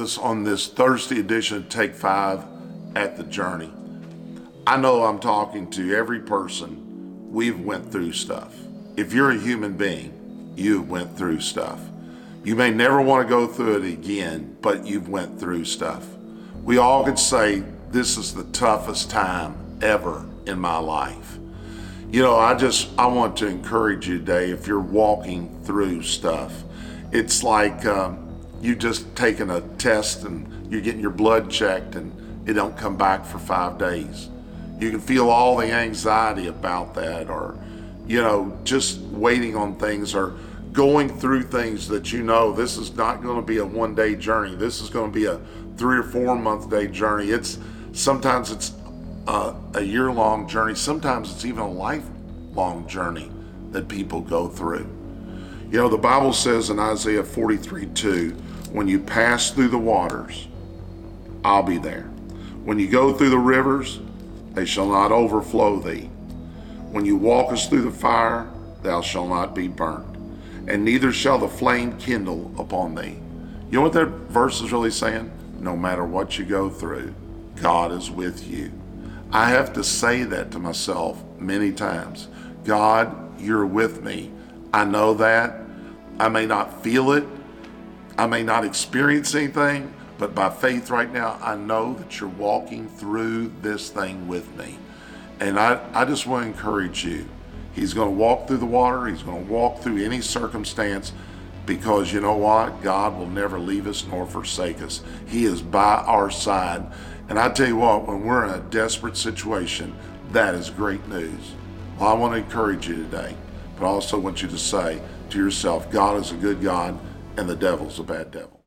us on this Thursday edition of Take Five at the Journey. I know I'm talking to every person. We've went through stuff. If you're a human being, you've went through stuff. You may never want to go through it again, but you've went through stuff. We all could say this is the toughest time ever in my life. You know, I just I want to encourage you today if you're walking through stuff. It's like um, you just taking a test and you're getting your blood checked and it don't come back for five days. You can feel all the anxiety about that, or you know, just waiting on things or going through things that you know this is not going to be a one day journey. This is going to be a three or four month day journey. It's sometimes it's a, a year long journey. Sometimes it's even a lifelong journey that people go through. You know, the Bible says in Isaiah 43 2, when you pass through the waters, I'll be there. When you go through the rivers, they shall not overflow thee. When you walkest through the fire, thou shalt not be burnt, and neither shall the flame kindle upon thee. You know what that verse is really saying? No matter what you go through, God is with you. I have to say that to myself many times. God, you're with me. I know that. I may not feel it. I may not experience anything, but by faith right now, I know that you're walking through this thing with me. And I, I just want to encourage you. He's going to walk through the water, he's going to walk through any circumstance because you know what? God will never leave us nor forsake us. He is by our side. And I tell you what, when we're in a desperate situation, that is great news. Well, I want to encourage you today, but I also want you to say to yourself, God is a good God and the devil's a bad devil.